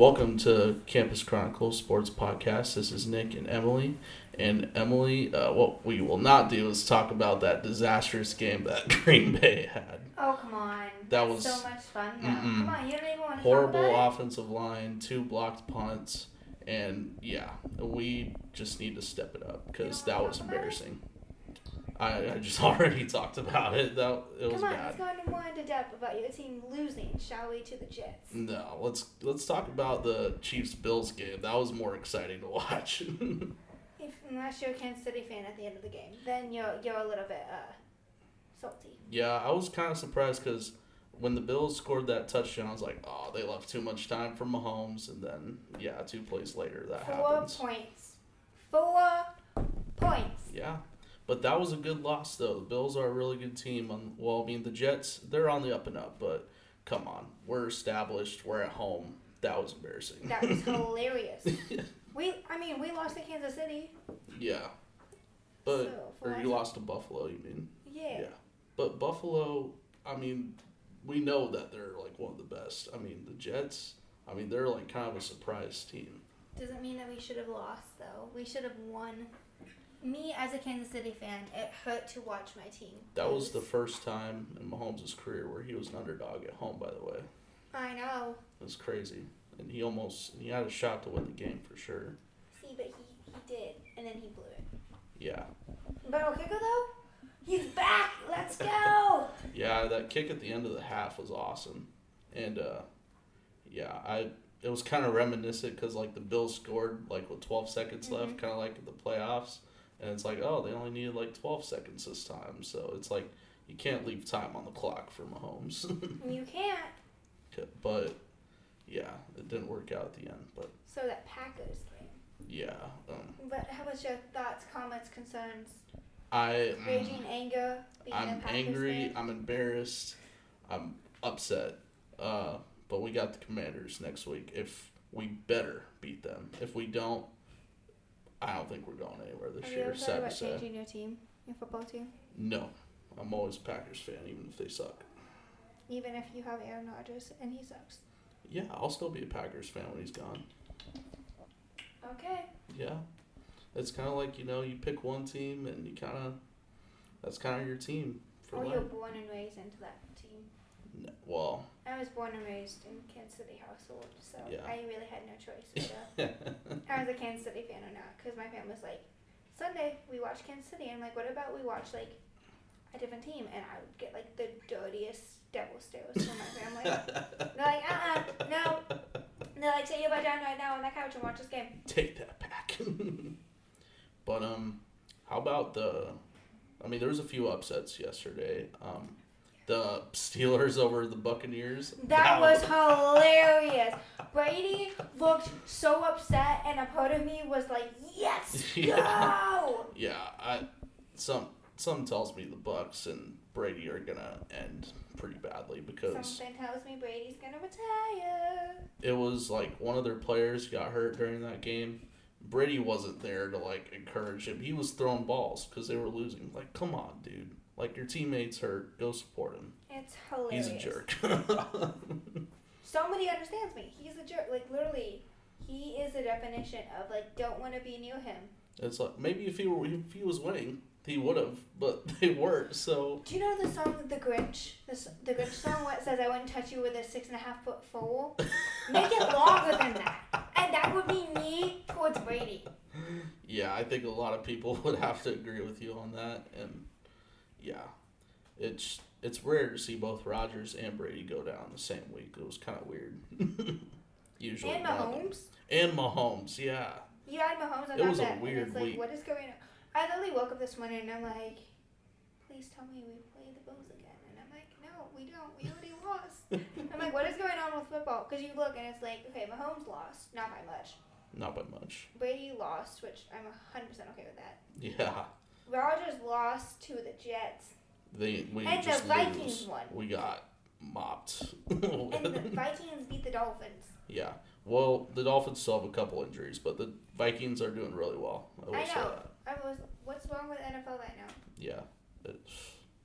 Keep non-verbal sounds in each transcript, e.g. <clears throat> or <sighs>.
welcome to Campus Chronicles Sports Podcast. This is Nick and Emily. And Emily, uh, what we will not do is talk about that disastrous game that <laughs> Green Bay had. Oh come on. That was so much fun. Come on, you don't even want to Horrible offensive line, two blocked punts, and yeah, we just need to step it up because that was embarrassing. I, I just <laughs> already talked about it. That it was Come on, bad. let's go into more into depth about your team losing, shall we, to the Jets? No, let's let's talk about the Chiefs Bills game. That was more exciting to watch. <laughs> If unless you're a Kansas City fan at the end of the game, then you're you're a little bit uh salty. yeah, I was kind of surprised because when the Bills scored that touchdown, I was like, oh, they left too much time for Mahomes, and then yeah, two plays later that Four happens. points. Four points. Yeah, but that was a good loss though. The Bills are a really good team. On well, I mean the Jets, they're on the up and up, but come on, we're established. We're at home. That was embarrassing. That was <laughs> hilarious. <laughs> We, I mean, we lost to Kansas City. yeah, but so, or you lost to Buffalo. You mean? Yeah. Yeah. But Buffalo, I mean, we know that they're like one of the best. I mean, the Jets, I mean, they're like kind of a surprise team. Doesn't mean that we should have lost though. We should have won. Me as a Kansas City fan, it hurt to watch my team. That was the first time in Mahomes' career where he was an underdog at home, by the way. I know. It was crazy. And he almost, he had a shot to win the game for sure. See, but he, he did, and then he blew it. Yeah. But our kicker though, he's back. Let's go. <laughs> Yeah, that kick at the end of the half was awesome. And, uh, yeah, I, it was kind of reminiscent because, like, the Bills scored, like, with 12 seconds left, Mhm. kind of like the playoffs. And it's like, oh, they only needed, like, 12 seconds this time. So it's like, you can't leave time on the clock for Mahomes. <laughs> you can't. but, yeah, it didn't work out at the end. But, So that Packers game. yeah. Um, But how about your thoughts, comments, concerns, I. raging anger, being a I'm Packers angry. fan? I'm embarrassed. I'm upset. Uh, but we got the Commanders next week. If we better beat them. If we don't, I don't think we're going anywhere this Are you year. ever thought Sad to about say. changing your team, your football team, No, I'm always a Packers fan, even if they suck. even if you have Aaron Rodgers and he sucks? Yeah, I'll still be a Packers fan when he's gone. Okay. Yeah, it's kind of like you know you pick one team and you kind of that's kind of your team for oh, Or life. you're born and raised into that. No, well, I was born and raised in Kansas City household, so Yeah. I really had no choice whether <laughs> I was a Kansas City fan or not. Because my family was like, Sunday we watch Kansas City. And I'm like, what about we watch like a different team? And I would get like the dirtiest devil stares from my family. <laughs> They're like, uh uh no. And they're like, sit your butt down right now on that couch and watch this game. take that back. <laughs> but um, how about the? I mean, there was a few upsets yesterday. Um, the Steelers over the Buccaneers. That was <laughs> hilarious. Brady looked so upset, and a part of me was like, yes, <laughs> Yeah. go! Yeah, I some some tells me the Bucs and Brady are gonna end pretty badly because Something tells me Brady's gonna retire. it was like one of their players got hurt during that game. Brady wasn't there to like encourage him. He was throwing balls because they were losing. Like, come on, dude. Like your teammates hurt. Go support him. It's hilarious. He's a jerk. <laughs> Somebody understands me. He's a jerk. Like literally, he is the definition of like don't want to be near him. It's like maybe if he were if he was winning, he would have, but <laughs> they weren't. So Do you know the song The Grinch? The, the Grinch song what says I wouldn't touch you with a six and a half foot pole? Make it longer than that, and that would be me towards Brady. yeah, I think a lot of people <laughs> would have to agree with you on that. And yeah, it's it's rare to see both Rodgers and Brady go down the same week. It was kind of weird. <laughs> Usually, And. Mahomes. and Mahomes, yeah. You had Mahomes on It that was a bet, and weird it's like, week. what is going on? I literally woke up this morning and I'm like, please tell me we play the Bills again. And I'm like, no, we don't. We already <laughs> lost. I'm like, what is going on with football? Because you look and it's like, okay, Mahomes lost, not by much. Not by much. Brady lost, which I'm 100% okay with that. Yeah, Rodgers lost to the Jets. they we And the Vikings lose. won. We got mopped. And the <laughs> Vikings beat the Dolphins. yeah. Well, the Dolphins still have a couple injuries, but the Vikings are doing really well. I will I say know. that. I was, what's wrong with NFL right now? Yeah, it's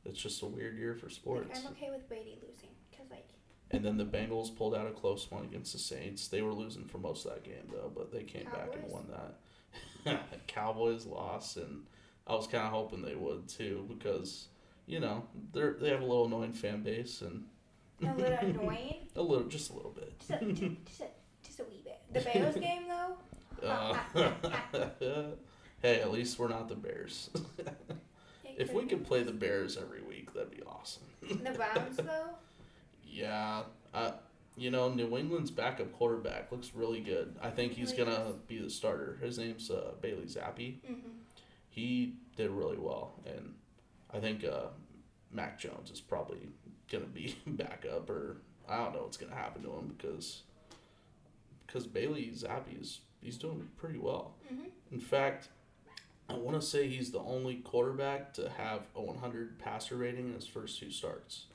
it's just a weird year for Like, sports. I'm okay with Brady losing. Because, like, And then the Bengals pulled out a close one against the Saints. They were losing for most of that game though, but they came back and won that. <laughs> Cowboys lost, and I was kind of hoping they would too because you know they're they have a little annoying fan base and A little <laughs> annoying. a little just a little bit. Just a, just, a, <laughs> just a wee bit. The Bears game though. Uh, <laughs> hey, at least we're not the Bears. if we could- play the Bears every week, that'd be awesome. The Browns though. Yeah, uh, you know, New England's backup quarterback looks really good. I think he's gonna be the starter. His name's uh, Bailey Zappe. Mm-hmm. He did really well, and I think uh, Mac Jones is probably gonna be <laughs> backup, or I don't know what's gonna happen to him because because Bailey Zappe is he's doing pretty well. Mm-hmm. In fact, I want to say he's the only quarterback to have a 100 passer rating in his first two starts.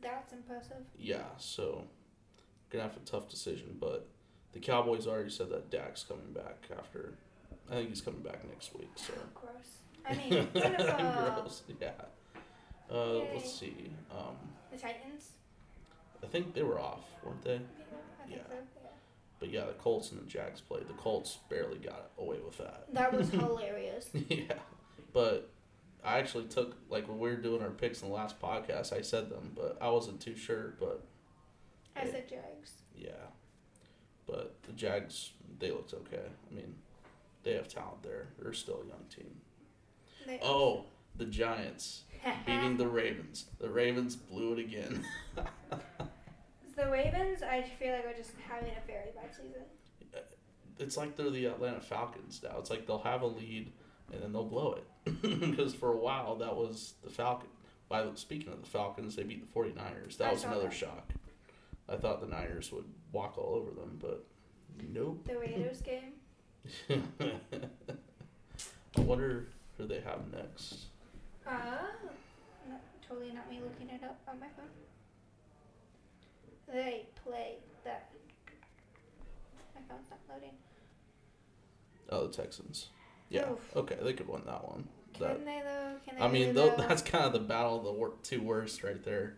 That's impressive. Yeah, so gonna have a tough decision, but the Cowboys already said that Dak's coming back after. I think he's coming back next week. So Gross. I mean, <laughs> NFL. gross. Yeah. Uh, let's see. Um, The Titans. I think they were off, weren't they? Yeah. so. Yeah. But yeah, the Colts and the Jags played. The Colts barely got away with that. That was <laughs> hilarious. yeah, but I actually took like when we were doing our picks in the last podcast, I said them, but I wasn't too sure. But I Yeah. said Jags. yeah, but the Jags they looked okay. I mean, they have talent there. They're still a young team. They Oh, the Giants <laughs> beating the Ravens. The Ravens blew it again. <laughs> the Ravens. I feel like are just having a very bad season. Uh, it's like they're the Atlanta Falcons now. It's like they'll have a lead and then they'll blow it. <laughs> Because for a while that was the Falcon. By the, speaking of the Falcons, they beat the 49ers. That I was another that. shock. I thought the Niners would walk all over them, but nope. The Raiders game. I wonder who they have next. Uh, not, totally not me looking it up on my phone. They play that. My phone's not loading. Oh, the Texans. Yeah. Oof. Okay, they could win that one. Can That, they though? Can they? I mean, though? that's kind of the battle of the wor- two worst right there.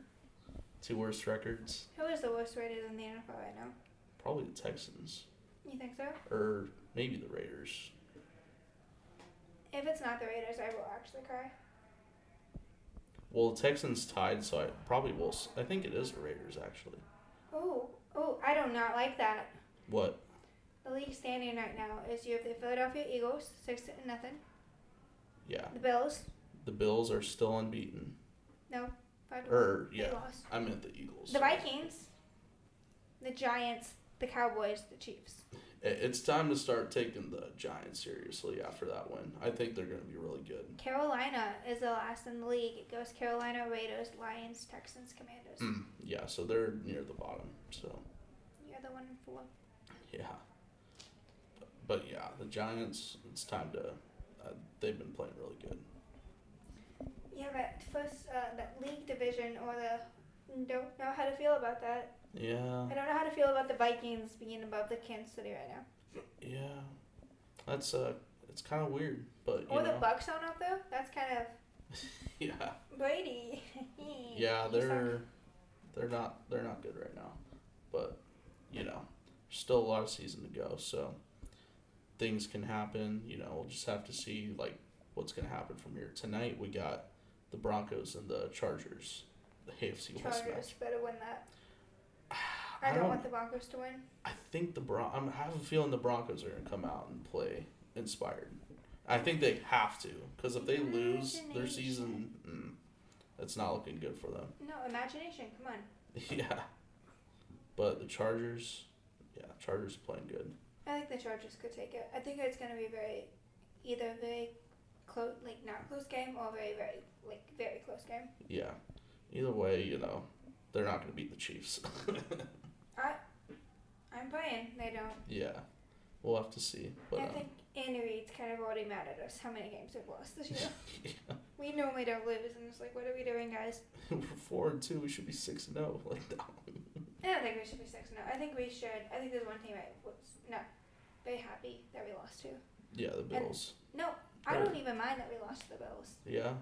Two worst records. Who is the worst rated in the NFL right now? Probably the Texans. You think so? Or maybe the Raiders. If it's not the Raiders, I will actually cry. Well, the Texans tied, so I probably will. s- I think it is the Raiders, actually. Oh, oh, I do not like that. What? The league standing right now is you have the Philadelphia Eagles six to nothing. Yeah. The Bills, The Bills are still unbeaten. no, five to Or, one. yeah. Lost. I meant the Eagles. The Vikings, the Giants, the Cowboys, the Chiefs. It's time to start taking the Giants seriously after that win. I think they're going to be really good. Carolina is the last in the league. It goes Carolina, Raiders, Lions, Texans, Commanders. Mm, yeah, so they're near the bottom. So, You're the one and four. yeah. But, but yeah, the Giants, it's time to. Uh, they've been playing really good. Yeah, that first uh, that league division or the don't know how to feel about that. Yeah. I don't know how to feel about the Vikings being above the Kansas City right now. Yeah. That's, uh, it's kind of weird, but, you Or the know. Bucs on up though. That's kind of <laughs> Yeah. Brady. <laughs> Yeah, <laughs> they're they're not they're not good right now, but you know, still a lot of season to go. So things can happen. You know, we'll just have to see like what's gonna happen from here. Tonight we got the Broncos and the Chargers, the AFC West Chargers match. better win that. <sighs> I I don't don't- want the Broncos to win. I think the Bron. I'm, I have a feeling the Broncos are gonna come out and play inspired. I think they have to because if they lose their season, mm, that's not looking good for them. No imagination. Come on. <laughs> Yeah. But the Chargers, yeah, Chargers playing good. I think the Chargers could take it. I think it's gonna be very, either very close, like not close game, or very very like very close game. Yeah. Either way, you know, they're not going to beat the Chiefs. <laughs> I, I'm praying they don't. yeah. We'll have to see. But I um, think Andy Reid's kind of already mad at us how many games we've lost this year. <laughs> yeah. we normally don't lose, and it's like, what are we doing, guys? <laughs> we're four and two. We should be six and zero. Like no. I don't think we should be six now. I think we should. I think there's one team I was not very happy that we lost to. Yeah, the Bills. No, I don't even mind that we lost to the Bills. Yeah,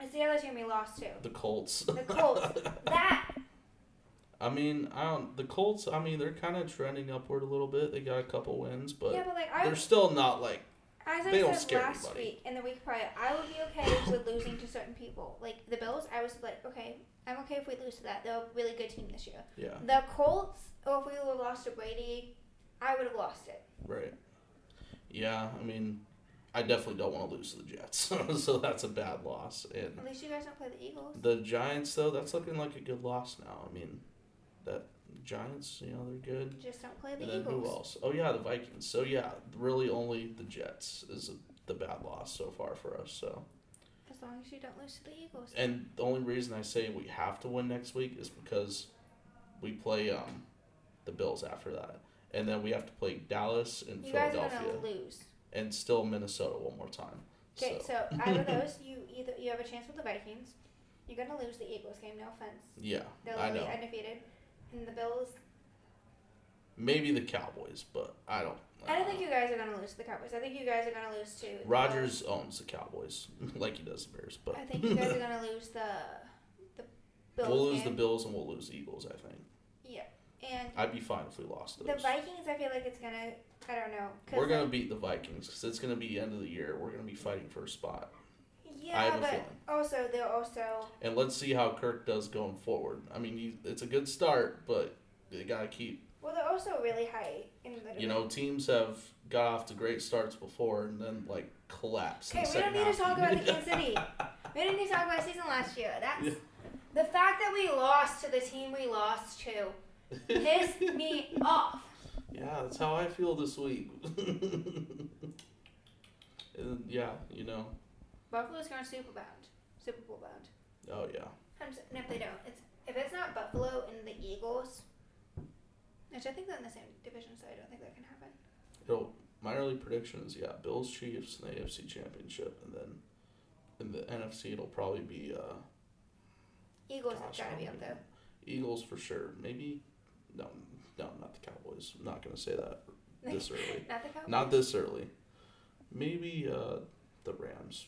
It's the other team we lost to. the Colts. The Colts. <laughs> that I mean, I don't. The Colts. I mean, they're kind of trending upward a little bit. They got a couple wins, but, yeah, but like they're still not like. as I said scare last anybody. week and the week prior, I would be okay <laughs> with losing to certain people. Like the Bills, I was like, okay, I'm okay if we lose to that. They're a really good team this year. Yeah. The Colts, or if we would have lost to Brady, I would have lost it. Right. Yeah. I mean, I definitely don't want to lose to the Jets, <laughs> so that's a bad loss. And At least you guys don't play the Eagles. the Giants, though, that's looking like a good loss now. I mean, that Giants, you know, they're good. Just don't play the And then who else? Oh yeah, the Vikings. So yeah, really only the Jets is the bad loss so far for us. So. As long as you don't lose to the Eagles. And the only reason I say we have to win next week is because we play um, the Bills after that, and then we have to play Dallas and You guys are Philadelphia, gonna lose. And still Minnesota one more time. Okay, so, so out of <laughs> those, you either you have a chance with the Vikings. You're gonna lose the Eagles game. No offense. yeah, They'll I be know. undefeated. And the Bills. Maybe the Cowboys, but I don't. I don't think you guys are gonna lose to the Cowboys. I think you guys are gonna lose to. the- Rodgers owns the Cowboys <laughs> like he does the Bears, but I think you guys are <laughs> gonna lose the the Bills we'll lose game. the Bills and we'll lose the Eagles. I think and I'd be fine if we lost those. the Vikings. I feel like it's gonna. I don't know. We're gonna like- beat the Vikings because it's gonna be end of the year. We're gonna be fighting for a spot, I Yeah, but feeling. also they're also. and let's see how Kirk does going forward. I mean, he, it's a good start, but they gotta keep. Well, they're also really high in the. You know, teams have got off to great starts before and then like collapse. Okay, we don't need to talk about the Kansas City. <laughs> We didn't need to talk about the season last year. That's Yeah. the fact that we lost to the team we lost to pissed me off. Yeah, that's how I feel this week. <laughs> and yeah, you know. Buffalo's going Super Bound, Super Bowl bound. Oh yeah. I'm s- and if they don't, it's if it's not Buffalo and the Eagles, which I think they're in the same division, so I don't think that can happen. It'll, my early prediction is yeah, Bills Chiefs in the AFC Championship, and then in the NFC it'll probably be uh, Eagles Gosh, have got to be don't up there. Eagles for sure. Maybe no, no, not the Cowboys. I'm not gonna say that this <laughs> early. Not the Cowboys. Not this early. Maybe uh, the Rams.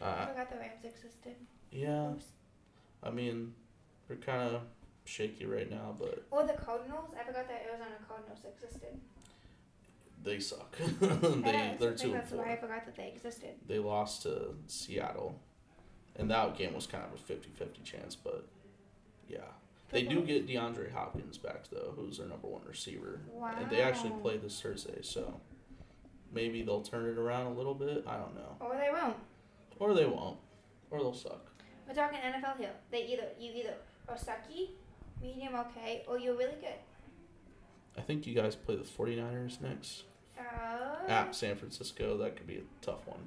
I Uh, forgot the Rams existed. yeah, Oops. I mean, they're kind of shaky right now, but Or the Cardinals. I forgot that Arizona Cardinals existed. they suck. <laughs> They know, they're I two That's why I forgot that they existed. They lost to Seattle, and that game was kind of a 50-50 chance, but yeah. They do get DeAndre Hopkins back though, who's their number one receiver. Wow. And they actually play this Thursday, so maybe they'll turn it around a little bit. I don't know, Or they won't. or they won't, or they'll suck. We're talking NFL here. They either you either are sucky, medium okay, or you're really good. I think you guys play the 49ers next Uh, at San Francisco. That could be a tough one.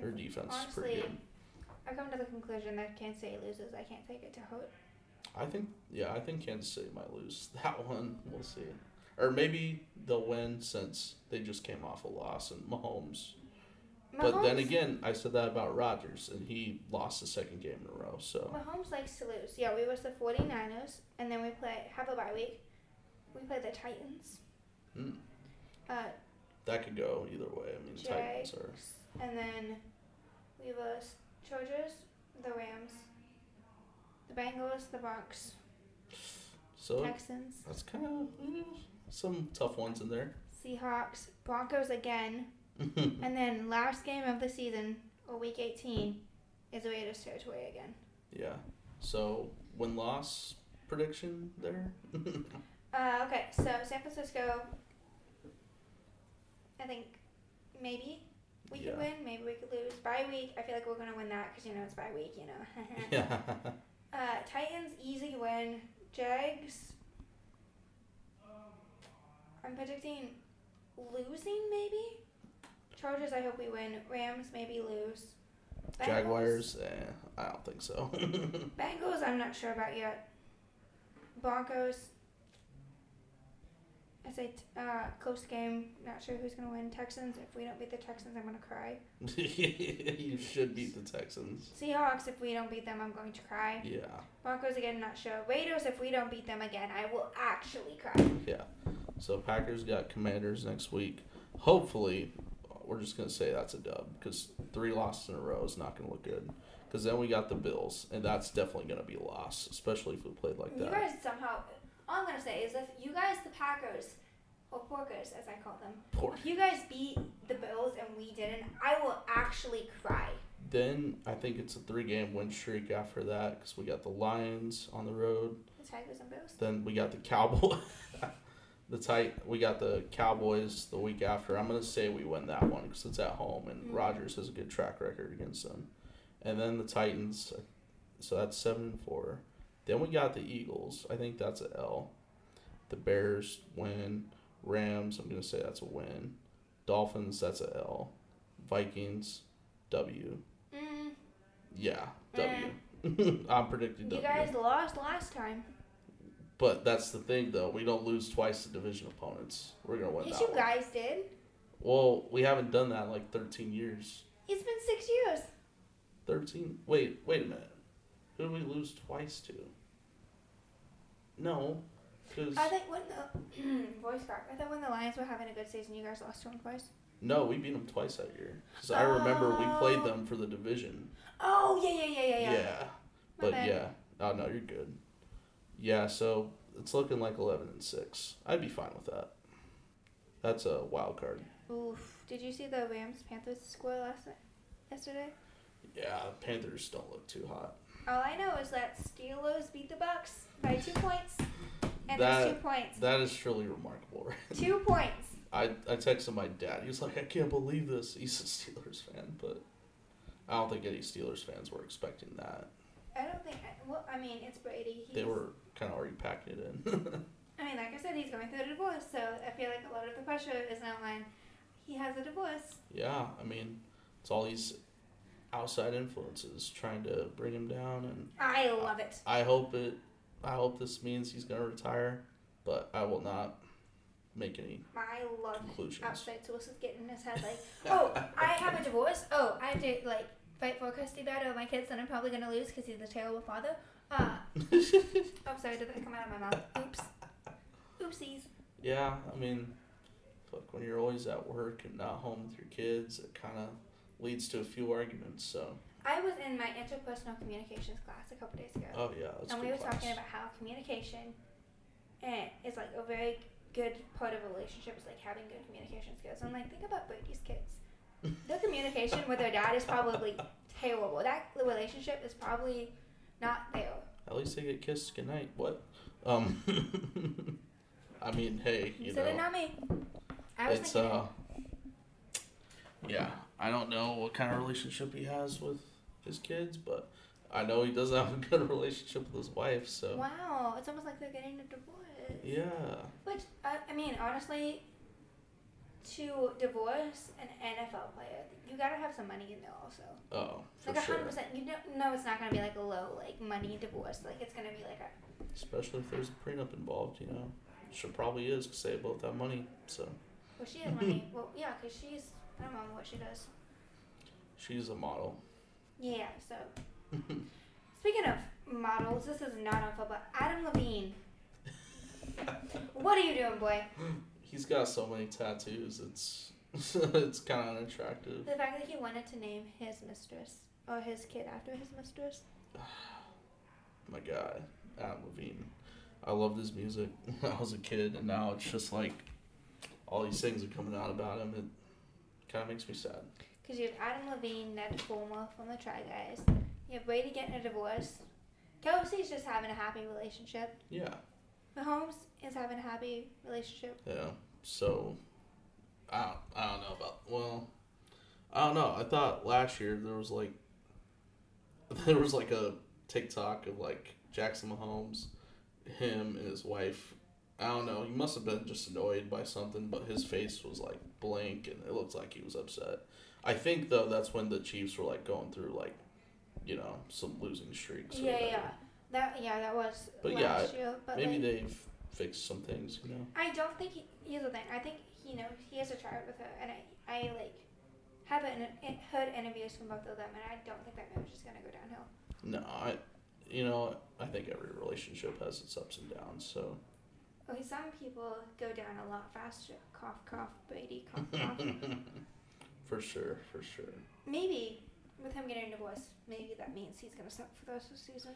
Their defense is pretty honestly, good. I come to the conclusion that Kansas City loses. I can't take it to hurt. I think, yeah, I think Kansas City might lose <laughs> that one. We'll see. Or maybe they'll win since they just came off a loss and Mahomes. But then again, I said that about Rodgers, and he lost the second game in a row. So Mahomes likes to lose. Yeah, we was the 49ers, and then we play have a bye week. We play the Titans. mm, Uh, that could go either way. I mean, Titans are. and then we was Chargers, the Rams, the Bengals, the Bucs, So Texans, that's kind of some tough ones in there. Seahawks, Broncos again, <laughs> and then last game of the season, or week 18, is the Raiders territory again. Yeah. So win loss prediction there. <laughs> Uh, okay, so San Francisco, I think maybe we Yeah. could win, maybe we could lose. Bye week, I feel like we're going to win that because, you know, it's bye week, you know. <laughs> yeah. Uh, Titans, easy win. Jags, I'm predicting losing maybe. Chargers, I hope we win. Rams, maybe lose. Bengals- Jaguars. Eh, I don't think so. <laughs> Bengals, I'm not sure about yet. Broncos. I say t- uh, close game. Not sure who's gonna win. Texans. If we don't beat the Texans, I'm gonna cry. <laughs> you should beat the Texans. Seahawks. If we don't beat them, I'm going to cry. Yeah. Broncos again. Not sure. Raiders. If we don't beat them again, I will actually cry. Yeah. So Packers got Commanders next week. Hopefully, we're just gonna say that's a dub because three losses in a row is not gonna look good. Because then we got the Bills, and that's definitely going to be a loss, especially if we played like that. You guys somehow. All I'm gonna say is if you guys, the Packers, or Porkers as I call them, Poor. if you guys beat the Bills and we didn't, I will actually cry. Then I think it's a three-game win streak after that because we got the Lions on the road. The Tigers and Bills. Then we got the Cowboys. <laughs> the tight. We got the Cowboys the week after. I'm gonna say we win that one because it's at home and Mhm. Rodgers has a good track record against them. And then the Titans. So that's seven and four. Then we got the Eagles. I think that's a L. The Bears win. Rams. I'm gonna say that's a win. Dolphins. That's a L. Vikings. W. Mm, Yeah. W. <laughs> I'm predicting W. you guys lost last time. But that's the thing, though. We don't lose twice to division opponents. We're gonna win Yes, you one. guys did. Well, we haven't done that in like thirteen years. It's been six years. Thirteen. Wait, wait a minute. Who did we lose twice to? No, because I think when the <clears throat> voice crack. I thought when the Lions were having a good season, you guys lost to them twice. no, we beat them twice that year. Because I remember we played them for the division. Oh yeah yeah yeah yeah Yeah, yeah. My but bad. yeah. Oh no, you're good. Yeah, so it's looking like eleven and six. I'd be fine with that. That's a wild card. Oof. Did you see the Rams Panthers score last night? Yesterday. Yeah, Panthers don't look too hot. All I know is that Steelers beat the Bucs by two points, and That- there's two points. That is truly remarkable. Right? <laughs> Two points. I, I texted my dad. He was like, I can't believe this. He's a Steelers fan, but I don't think any Steelers fans were expecting that. I don't think. Well, I mean, it's Brady. He's, They were kind of already packing it in. <laughs> I mean, like I said, he's going through a divorce, so I feel like a lot of the pressure is not on. He has a divorce. yeah, I mean, it's all these outside influences trying to bring him down, and I love it. I hope it. I hope this means he's gonna retire, but I will not make any I love conclusions. outside sources getting in his head like, <laughs> oh, I have a divorce. Oh, I have to like fight for a custody battle of my kids, and I'm probably gonna lose because he's a terrible father. Uh, <laughs> oh, sorry, did that come out of my mouth? Oops. Oopsies. Yeah, I mean, fuck, when you're always at work and not home with your kids, it kind of leads to a few arguments. So, I was in my interpersonal communications class a couple days ago, oh yeah, and we were class. talking about how communication eh, is like a very good part of a relationship is like having good communication skills. And I'm like think about Brady's kids. <laughs> Their communication with their dad is probably terrible. That relationship is probably not there. At least they get kissed goodnight. What? Um, <laughs> I mean, hey, you You said it, know, not me. I was it's thinking uh, yeah. I don't know what kind of relationship he has with his kids, but I know he doesn't have a good <laughs> relationship with his wife. So, Wow, it's almost like they're getting a divorce. yeah, Which I, I mean, honestly, to divorce an NFL player, you gotta have some money in there also. oh, for Like a sure. hundred percent. You don't know it's not gonna be like a low like money divorce. Like it's gonna be like a Especially if there's a prenup involved, you know. she probably is because they both have money. So well she has money. well yeah, cause she's I don't know what she does. she's a model. Yeah. So speaking of models, this is not on football. Adam Levine. <laughs> what are you doing, boy? He's got so many tattoos. It's <laughs> it's kind of unattractive. The fact that he wanted to name his mistress or his kid after his mistress. <sighs> My guy, Adam Levine. I loved his music <laughs> when I was a kid, and now it's just like all these things are coming out about him. It kind of makes me sad. Because you have Adam Levine, Ned Fulmer from the Try Guys. You have Brady getting a divorce. Kelce's just having a happy relationship. Yeah, Mahomes is having a happy relationship. yeah. So I don't, I don't know about well, I don't know. I thought last year there was like <laughs> there was like a TikTok of like Jackson Mahomes, him and his wife. I don't know. He must have been just annoyed by something, but his face was like blank and it looked like he was upset. I think though that's when the Chiefs were like going through like, you know, some losing streaks. Yeah, whatever. yeah. That yeah, that was But last yeah, year. But Maybe like, they've fixed some things, you know. I don't think he, here's the thing. I think you know he has a child with her, and I I like have an, heard interviews from both of them, and I don't think that marriage is gonna go downhill. No, I, you know, I think every relationship has its ups and downs. So Okay, some people go down a lot faster. Cough, cough, Brady, cough, <laughs> cough. for sure, for sure. Maybe with him getting divorced, maybe that means he's gonna suck for the rest of the season.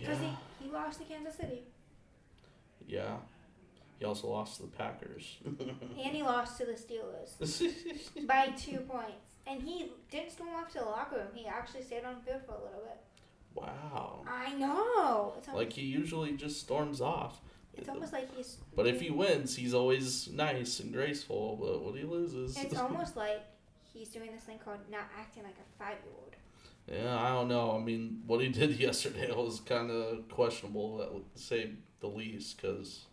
Because Yeah. he, he lost to Kansas City. Yeah. He also lost to the Packers. <laughs> And he lost to the Steelers <laughs> by two points. And he didn't storm off to the locker room. He actually stayed on the field for a little bit. wow. I know. Like he usually just storms off. It's almost like he's. But if he wins, he's always nice and graceful. But when he loses, It's <laughs> almost like he's doing this thing called not acting like a five year old. yeah, I don't know. I mean, what he <laughs> did yesterday was kind of questionable, to say the least. Because,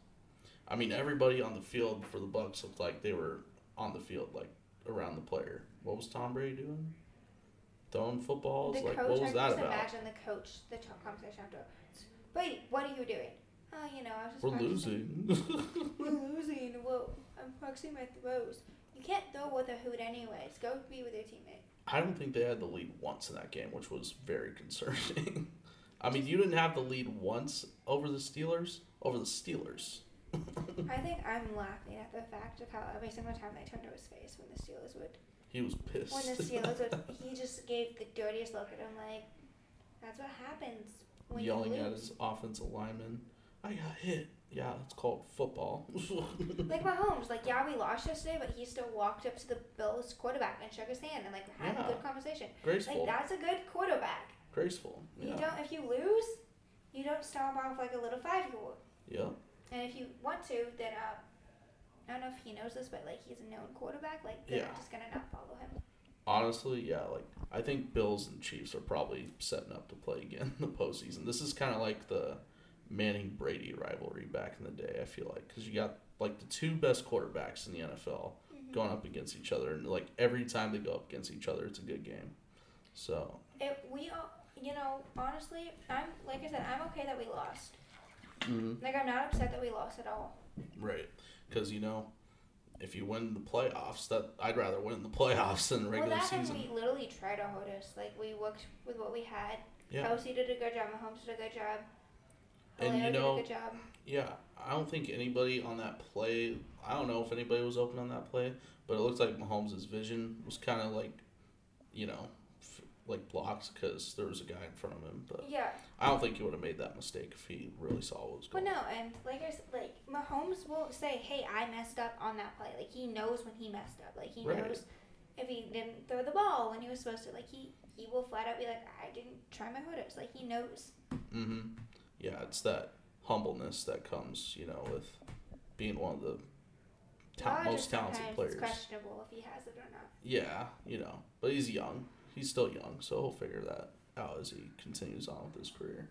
I mean, everybody on the field for the Bucs looked like they were on the field, like around the player. What was Tom Brady doing? Throwing footballs? The like, coach, what was I that just about? imagine the coach, the conversation after. Wait, what are you doing? Oh, you know, I was just We're practicing." losing. <laughs> We're losing. Well, I'm practicing my throws. You can't throw with a hoot anyways. Go be with your teammate. I don't think they had the lead once in that game, which was very concerning. <laughs> I mean, you didn't have the lead once over the Steelers. Over the Steelers. I think I'm laughing at the fact of how every single time they turned to his face when the Steelers would, He was pissed. when the Steelers would, <laughs> he just gave the dirtiest look at him. Like, that's what happens when you Yelling you at his offensive lineman. I got hit. Yeah, it's called football. <laughs> Like Mahomes, like yeah, we lost yesterday, but he still walked up to the Bills quarterback and shook his hand and like had Yeah. a good conversation. Graceful. Like that's a good quarterback. Graceful. You don't if you lose, you don't stomp off like a little five year old. Yeah. And if you want to, then uh, I don't know if he knows this, but like he's a known quarterback. Like they're Yeah. just gonna not follow him. Honestly, yeah. Like I think Bills and Chiefs are probably setting up to play again in the postseason. This is kind of like the Manning Brady rivalry back in the day. I feel like because you got like the two best quarterbacks in the NFL Mhm. going up against each other, and like every time they go up against each other, it's a good game. So It, we all, you know, honestly, I'm like I said, I'm okay that we lost. mm-hmm. Like I'm not upset that we lost at all. right, because you know, if you win the playoffs, that I'd rather win the playoffs than the well, regular that season. we literally tried to hold us. Like we worked with what we had. Yeah, Kelce did a good job. Mahomes did a good job. And you know- did a good job. yeah. I don't think anybody on that play. I don't know if anybody was open on that play, but it looks like Mahomes' vision was kind of like, you know, f- like blocked because there was a guy in front of him. But Yeah, I don't think he would have made that mistake if he really saw what was going on. but no, and like I said, like Mahomes will say, "Hey, I messed up on that play." Like he knows when he messed up. Like he Right. knows if he didn't throw the ball when he was supposed to. Like he he will flat out be like, "I didn't try my hardest." Like he knows. Mm-hmm. Yeah, it's that humbleness that comes, you know, with being one of the ta- most talented players. It's questionable if he has it or not. Yeah, you know, but he's young. He's still young, so he'll figure that out as he continues on with his career.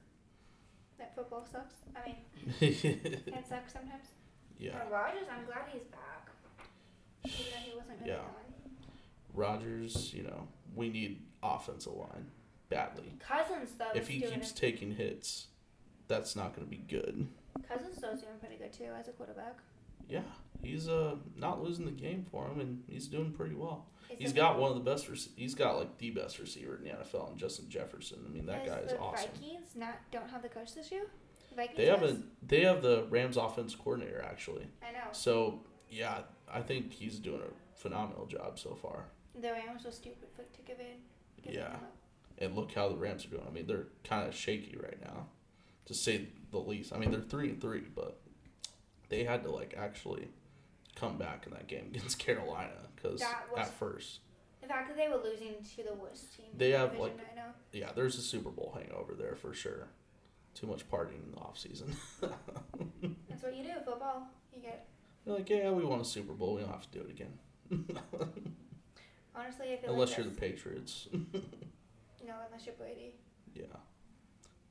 That football sucks. I mean, <laughs> it sucks sometimes. yeah, But Rodgers, I'm glad he's back. Even though he wasn't really Yeah. on. Rodgers, you know, we need offensive line badly. Cousins though If he keeps a- taking hits, that's not going to be good. Cousins is doing pretty good too as a quarterback. Yeah, he's uh not losing the game for him, and he's doing pretty well. Is He's got one of the best. Rec- he's got like the best receiver in the NFL, and Justin Jefferson. I mean, that guy is the awesome. Vikings not don't have the coach this year. The Vikings They does? haven't. They have the Rams offense coordinator actually. I know. So yeah, I think he's doing a phenomenal job so far. The Rams were stupid for to give in. give Yeah. And look how the Rams are doing. I mean, they're kind of shaky right now, to say the least. I mean, they're three and three, but they had to like actually come back in that game <laughs> against Carolina because at first, The fact that they were losing to the worst team. They in the have, division, like- yeah, there's a Super Bowl hangover there for sure. Too much partying in the off season. <laughs> That's what you do. Football. You get. You're like, yeah, we won a Super Bowl. We don't have to do it again. <laughs> Honestly, I feel Unless like you're the Patriots. no, unless you're Brady. Yeah.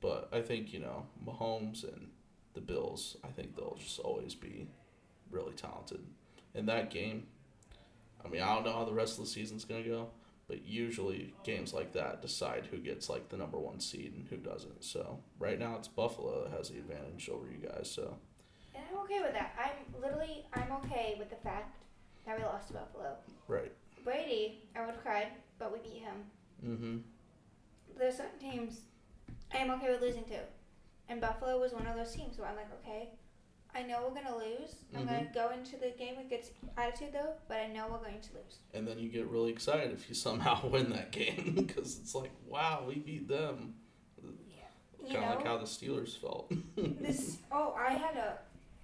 But I think, you know, Mahomes and the Bills, I think they'll just always be really talented. In that game, I mean, I don't know how the rest of the season's going to go, but usually games like that decide who gets like the number one seed and who doesn't. So right now it's Buffalo that has the advantage over you guys. So And I'm okay with that. I'm literally, I'm okay with the fact that we lost to Buffalo. right. Brady, I would have cried, but we beat him. Mm-hmm. There's certain teams I am okay with losing too. And Buffalo was one of those teams where I'm like, okay, I know we're gonna lose. I'm Mhm. gonna go into the game with good attitude though, but I know we're going to lose. And then you get really excited if you somehow <laughs> win that game because it's like, wow, we beat them. You Kind of know, like how the Steelers felt. this. <laughs> Oh, I had a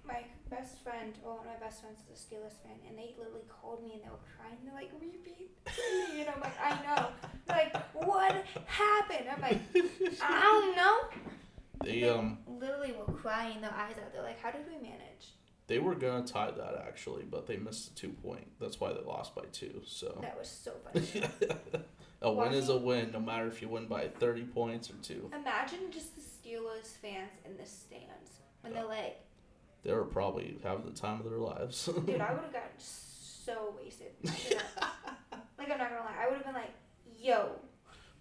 my best friend. Well, one of my best friends is a Steelers fan, and they literally called me and they were crying. They're like, "We beat City," and I'm like, "I know." They're like, what happened? I'm like, I <laughs> don't know. they um literally were crying their eyes out. They're like, how did we manage? they were gonna tie that actually, but they missed the two point. That's why they lost by two. So That was so <laughs> funny. a win is a win, no matter if you win by thirty points or two. Imagine just the Steelers fans in the stands when they're like, They were probably having the time of their lives. <laughs> dude, I would have gotten so wasted. <laughs> like, I'm not gonna lie. I would have been like, yo,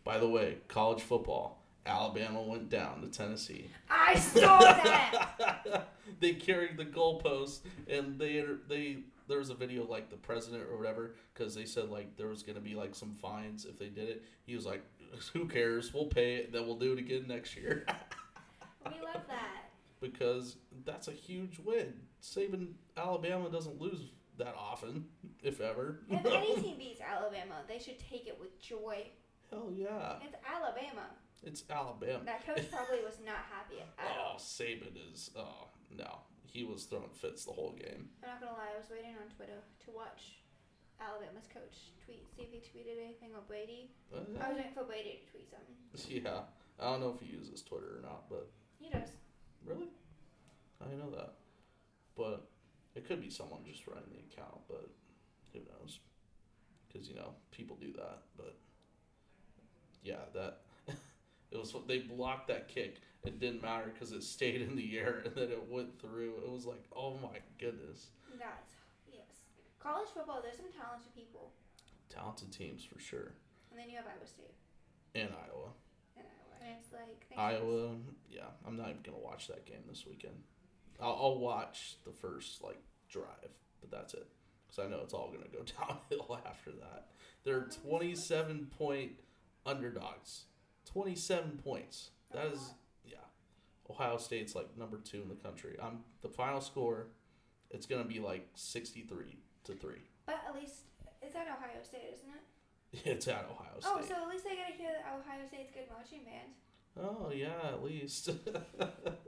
By the way, college football. Alabama went down to Tennessee. I saw that. <laughs> they carried the goalpost, and they they there was a video like the president or whatever because they said like there was gonna be like some fines if they did it. He was like, "Who cares? We'll pay it. Then we'll do it again next year." we love that. Because that's a huge win. Saving Alabama doesn't lose that often, if ever. If any <laughs> team beats Alabama, they should take it with joy. Hell yeah, It's Alabama. it's Alabama. That coach <laughs> probably was not happy at Oh, all. Saban is. Oh no, he was throwing fits the whole game. I'm not gonna lie, I was waiting on Twitter to watch Alabama's coach tweet, see if he tweeted anything on Brady. I was Uh, waiting for Brady to tweet something. <laughs> yeah, I don't know if he uses Twitter or not, but He does. I know that. But it could be someone just running the account, but who knows? Because you know people do that, but yeah, that <laughs> it was they blocked that kick. It didn't matter because it stayed in the air <laughs> and then it went through. It was like, oh my goodness, That's yes. College football, there's some talented people, talented teams for sure. and then you have Iowa State And Iowa, and Iowa, and it's like Iowa, yeah, I'm not even gonna watch that game this weekend. I'll, I'll watch the first like drive, but that's it. Because I know it's all gonna go <laughs> downhill after that. They're 27 point underdogs. 27 points. That is, yeah. Ohio State's like number two in the country. I'm the final score. It's gonna be like 63 to three. But at least it's at Ohio State, isn't it? <laughs> It's at Ohio oh, State. Oh, so at least I get to hear that Ohio State's good marching band. Oh yeah, at least. <laughs>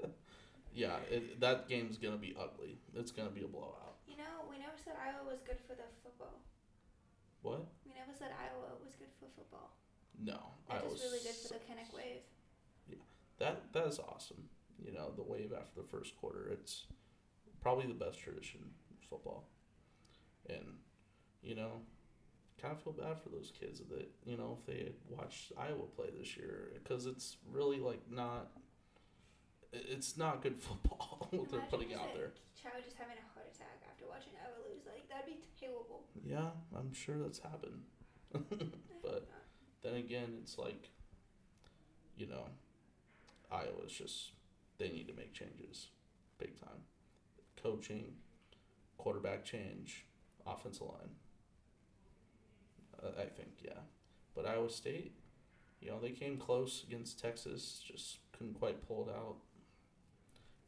yeah, it, that game's gonna be ugly. It's gonna be a blowout. You know, we never said Iowa was good for the football. What? We never said Iowa was good for football. No, I was really good for the Kinnick Wave. Yeah, that. That is awesome. You know, the wave after the first quarter. It's probably the best tradition in football, and you know, kind of feel bad for those kids that you know if they had watched Iowa play this year because it's really like not. It- It's not good <laughs> football what <laughs> they're putting out there. Child just having a heart attack after watching Iowa lose. Like that'd be terrible. Yeah, I'm sure that's happened. <laughs> But then again, it's like, you know, Iowa's just they need to make changes, big time. Coaching, quarterback change, offensive line. Uh, I think yeah, but Iowa State, you know, they came close against Texas, just couldn't quite pull it out.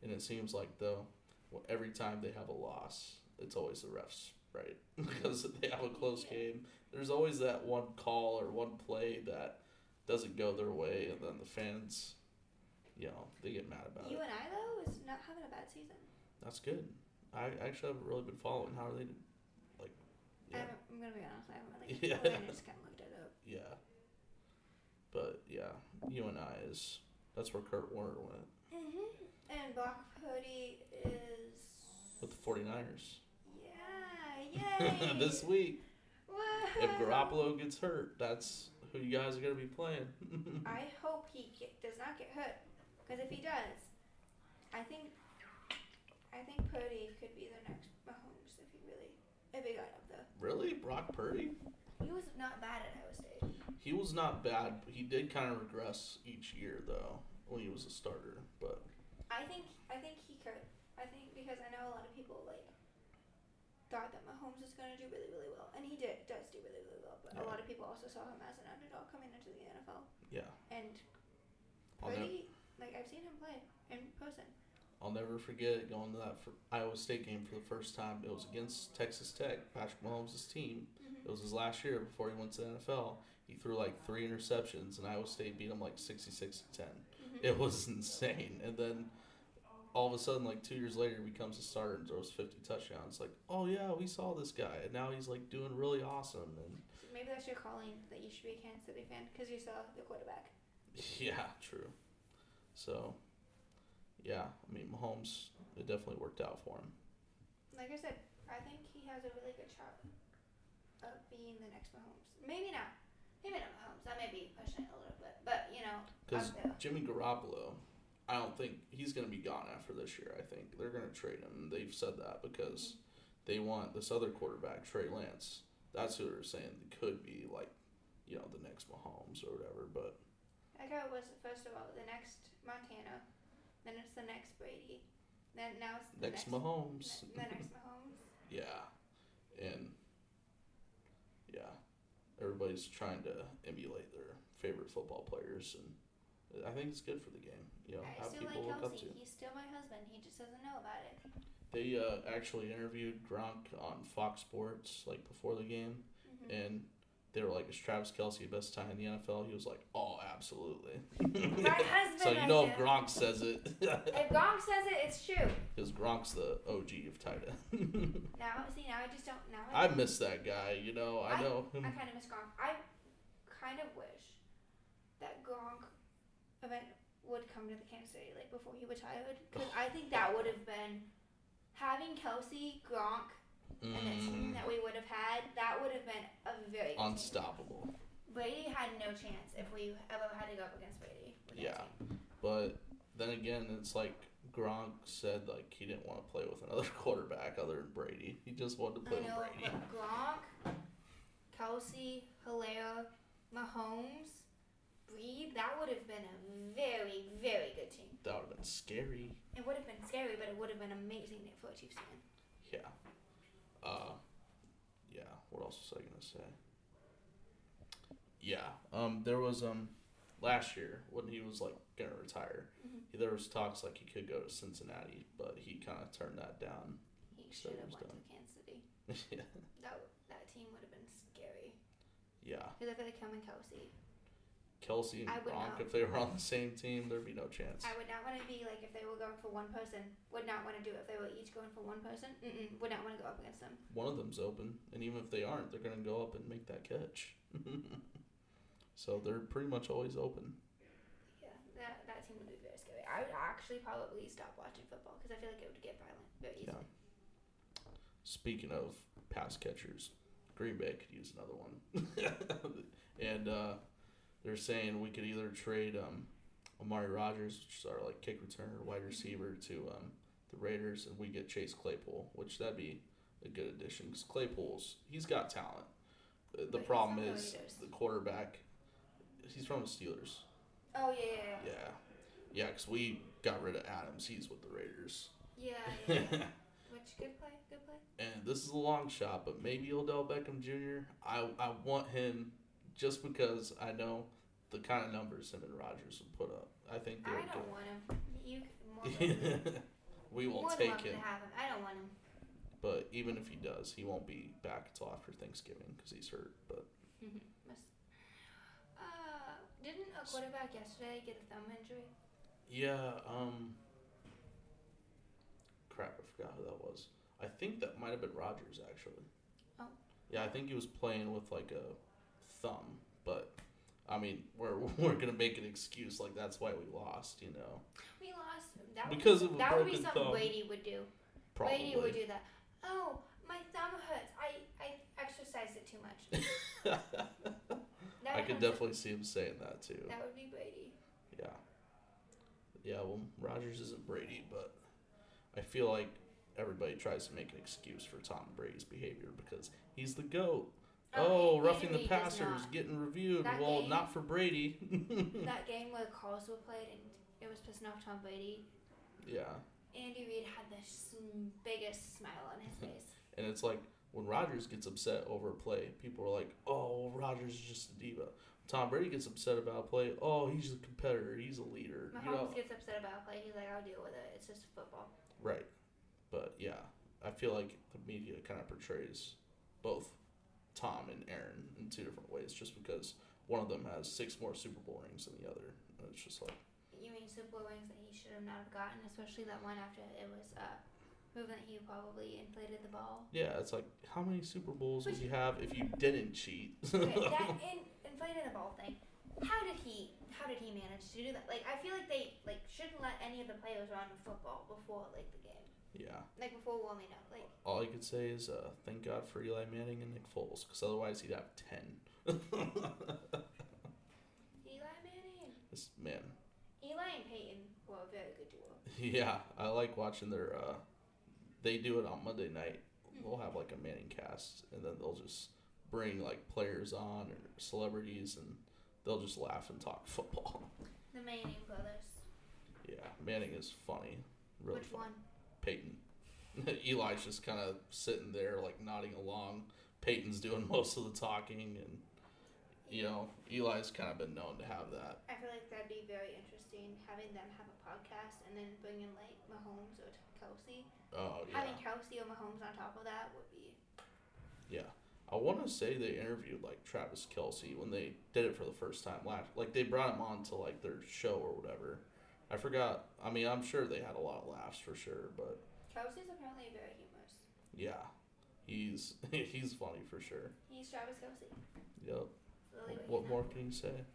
And it seems like though, well, every time they have a loss, it's always the refs, right? <laughs> because they have a close Yeah. game. There's always that one call or one play that doesn't go their way, and then the fans, you know, they get mad about You it. You and I though is not having a bad season. That's good. I actually haven't really been following. How are they? Like, yeah, I'm gonna be honest. I haven't really. <laughs> Yeah. I just kind of looked it up. yeah. But yeah, UNI is that's where Kurt Warner went Mhm. And Brock Purdy is. with the 49ers Yeah. <laughs> Yay. this week. If Garoppolo gets hurt, that's who you guys are gonna be playing. <laughs> I hope he get, does not get hurt, because if he does, I think, I think Purdy could be the next Mahomes if he really, if he got up there. really, Brock Purdy? He was not bad at Iowa State. He was not bad. He did kind of regress each year though when he was a starter. But I think, I think he could. I think because I know a lot of people like thought that Mahomes was going to do really, really well, and he did, does do really, really well. But a lot of people also saw him as an underdog coming into the NFL, yeah, and Purdy, like I've seen him play in person. I'll never forget going to that Iowa State game for the first time. It was against Texas Tech, Patrick Mahomes' team. Mm-hmm. It was his last year before he went to the NFL. He threw like three interceptions, and Iowa State beat him like 66 to 10. It was insane. And then all of a sudden, like two years later, he becomes a starter and throws 50 touchdowns. Like, oh yeah, we saw this guy, and now he's like doing really awesome. And So maybe that's your calling that you should be a Kansas City fan because you saw the quarterback. yeah, true. So, yeah, I mean, Mahomes, it definitely worked out for him. Like I said, I think he has a really good shot of being the next Mahomes. Maybe not. Maybe not Mahomes. That may be pushing it a little but you know, Because. Jimmy Garoppolo, I don't think he's going to be gone after this year. I think they're going to trade him. They've said that because mm-hmm. they want this other quarterback, Trey Lance. That's who they're saying could be like, you know, the next Mahomes or whatever. But I how it was first of all the next Montana, then it's the next Brady, then now it's the next, next, Mahomes, ne- the next Mahomes. <laughs> yeah, and yeah, everybody's trying to emulate their favorite football players, and I think it's good for the game. You know, I have still people like look up Kelce. to. He's still my husband. He just doesn't know about it. They uh, actually interviewed Gronk on Fox Sports like before the game, Mhm. and they were like, "Is Travis Kelce the best tie in the NFL?" He was like, "Oh, absolutely." My <laughs> husband. so you know if. Gronk says it, If Gronk says it, it's true. because Gronk's the OG of tight end. <laughs> Now, see, now I just don't. Now I miss that guy. You know, I know I kind of miss Gronk. I kind of wish that Gronk event would come to the Kansas City like before he retired because I think that would have been having Kelce, Gronk, and the team Mm, that we would have had. That would have been a very unstoppable. Brady had no chance if we ever had to go up against Brady. Yeah. But then again, it's like Gronk said like he didn't want to play with another <laughs> quarterback other than Brady. He just wanted to play I with know, Brady. Gronk, Kelce, Hilaire, Mahomes, Breed, that would have been a very, very good team. That would have been scary. It would have been scary, but it would have been amazing for a Chiefs fan. Yeah. Uh, yeah. What else was I gonna say? Yeah. Um, there was um, last year when he was like gonna retire, Mhm. there was talks like he could go to Cincinnati, but he kind of turned that down. He So should have went done. to Kansas City. <laughs> yeah. That that team would have been scary. Yeah. Because I feel like him and Kelce. Kelce and I would Gronk, not. if they were on the same team, there'd be no chance. I would not want to be like if they were going for one person. Would not want to do it if they were each going for one person. Mm-mm, would not want to go up against them. One of them's open, and even if they aren't, they're gonna go up and make that catch. <laughs> so they're pretty much always open. Yeah, that that team would be very scary. I would actually probably stop watching football because I feel like it would get violent very easily. Yeah. Speaking of pass catchers, Green Bay could use another one. <laughs> and uh, they're saying we could either trade um, Amari Rodgers, which is our like kick returner, wide receiver, to um, the Raiders, and we get Chase Claypool, which that'd be a good addition. Because Claypool's he's got talent. The, But problem is the quarterback. He's from the Steelers. Oh yeah, yeah, Yeah, yeah, because we got rid of Adams. He's with the Raiders. yeah, yeah. yeah, <laughs> yeah. Which good play, good play. and this is a long shot, but maybe Odell Beckham Jr. I I want him just because I know the kind of numbers him and Rodgers would put up. I think they're. I don't want him. You more <laughs> than, we will more than take him, him. I don't want him. but even if he does, he won't be back until after Thanksgiving because he's hurt. But uh, didn't a quarterback yesterday get a thumb injury? yeah, um, crap, I forgot who that was. I think that might have been Rodgers actually. Oh. Yeah, I think he was playing with like a thumb, but I mean, we're <laughs> we're gonna make an excuse like that's why we lost, you know? We lost. That Because would, of a that would be something thumb. Brady would do. Probably. Brady would do that. Oh, my thumb hurts. I I exercised it too much. <laughs> I could definitely see him saying that too. That would be Brady. Yeah. Yeah, well, Rodgers isn't Brady, but I feel like everybody tries to make an excuse for Tom Brady's behavior because he's the GOAT. Oh, Andy roughing the Reid does passer is getting reviewed. That well, game- not for Brady. <laughs> that game where were played and it was pissing off Tom Brady. yeah. Andy Reid had the biggest smile on his face. <laughs> And it's like when Rodgers gets upset over a play, people are like, "Oh, well, Rodgers is just a diva." Tom Brady gets upset about a play. Oh, he's a competitor. He's a leader. Mahomes you know, gets upset about a play. He's like, I'll deal with it. It's just football. right? But yeah, I feel like the media kind of portrays both Tom and Aaron in two different ways, just because one of them has six more Super Bowl rings than the other. And it's just like, You mean Super Bowl rings that he should have not have gotten, especially that one after it was uh, proven that he probably inflated the ball. yeah, it's like how many Super Bowls would you have if you didn't cheat? <laughs> Okay, that <laughs> in, inflated the ball thing. How did he? How did he manage to do that? Like, I feel like they like shouldn't let any of the players run the football before like the game, yeah. like before warming up. Like, All I could say is uh, thank God for Eli Manning and Nick Foles, because otherwise he'd have ten. <laughs> Eli Manning, This man, Eli and Peyton were a very good duo. <laughs> yeah, I like watching their. Uh, they do it on Monday night. They'll have like a Manning cast, and then they'll just bring like players on or celebrities, and they'll just laugh and talk <laughs> football. The Manning brothers. Yeah, Manning is funny, really Which funny. one? Peyton. <laughs> Eli's just kind of sitting there, like nodding along. Peyton's doing <laughs> most of the talking, and you know, Eli's kind of been known to have that. I feel like that'd be very interesting having them have a podcast and then bringing like Mahomes or Kelce. Oh yeah, Having Kelce or Mahomes on top of that would be. yeah. I want to say they interviewed like Travis Kelce when they did it for the first time last. Like they brought him on to like their show or whatever. I forgot. I mean, I'm sure they had a lot of laughs for sure, but Kelce's apparently very humorous. yeah, he's <laughs> he's funny for sure. He's Travis Kelce. Yep. Literally what more can you say?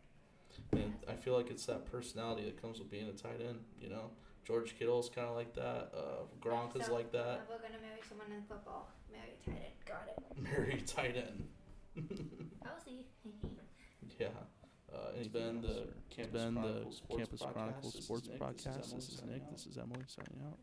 And I feel like it's that personality that comes with being a tight end. You know, George Kittle's kind of like that. Uh, Gronk is like that. If we're gonna marry someone in football, marry tight end. Got it. <laughs> Very tight end. <laughs> Kelce. Yeah. Uh, it's been the Campus been the Chronicles Sports Campus Podcast. Chronicles This is Sports Nick. This is Podcast. This is Nick. This is Emily signing out.